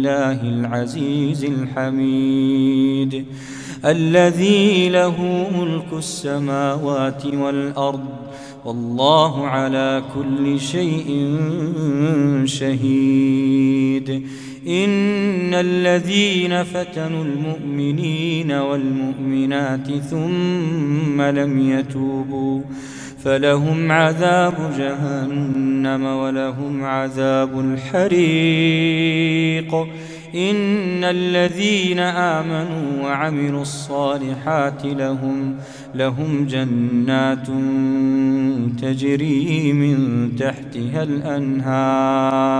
بالله العزيز الحميد الذي له ملك السماوات والأرض والله على كل شيء شهيد. إن الذين فتنوا المؤمنين والمؤمنات ثم لم يتوبوا فلهم عذاب جهنم ولهم عذاب الحريق. إن الذين آمنوا وعملوا الصالحات لهم لهم جنات تجري من تحتها الأنهار.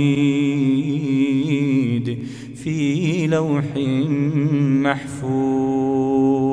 لوح محفوظ.